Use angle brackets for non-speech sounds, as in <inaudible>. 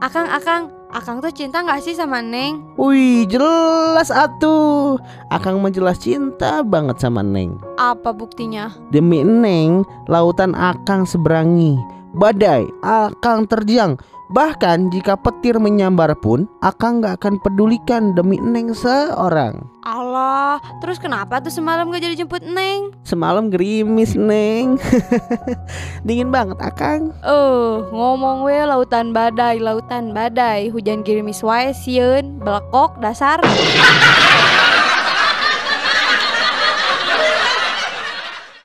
Akang, Akang, Akang tuh cinta gak sih sama Neng? Wih, jelas atuh. Akang menjelas cinta banget sama Neng. Apa buktinya? Demi Neng, lautan Akang seberangi. Badai, Akang terjang. Bahkan jika petir menyambar pun, Akang gak akan pedulikan demi Neng seorang. Allah, terus kenapa tuh semalam gak jadi jemput Neng? Semalam gerimis Neng. <laughs> Dingin banget Akang. Eh, uh, ngomong we lautan badai, lautan badai, hujan gerimis wae sieun, belekok dasar.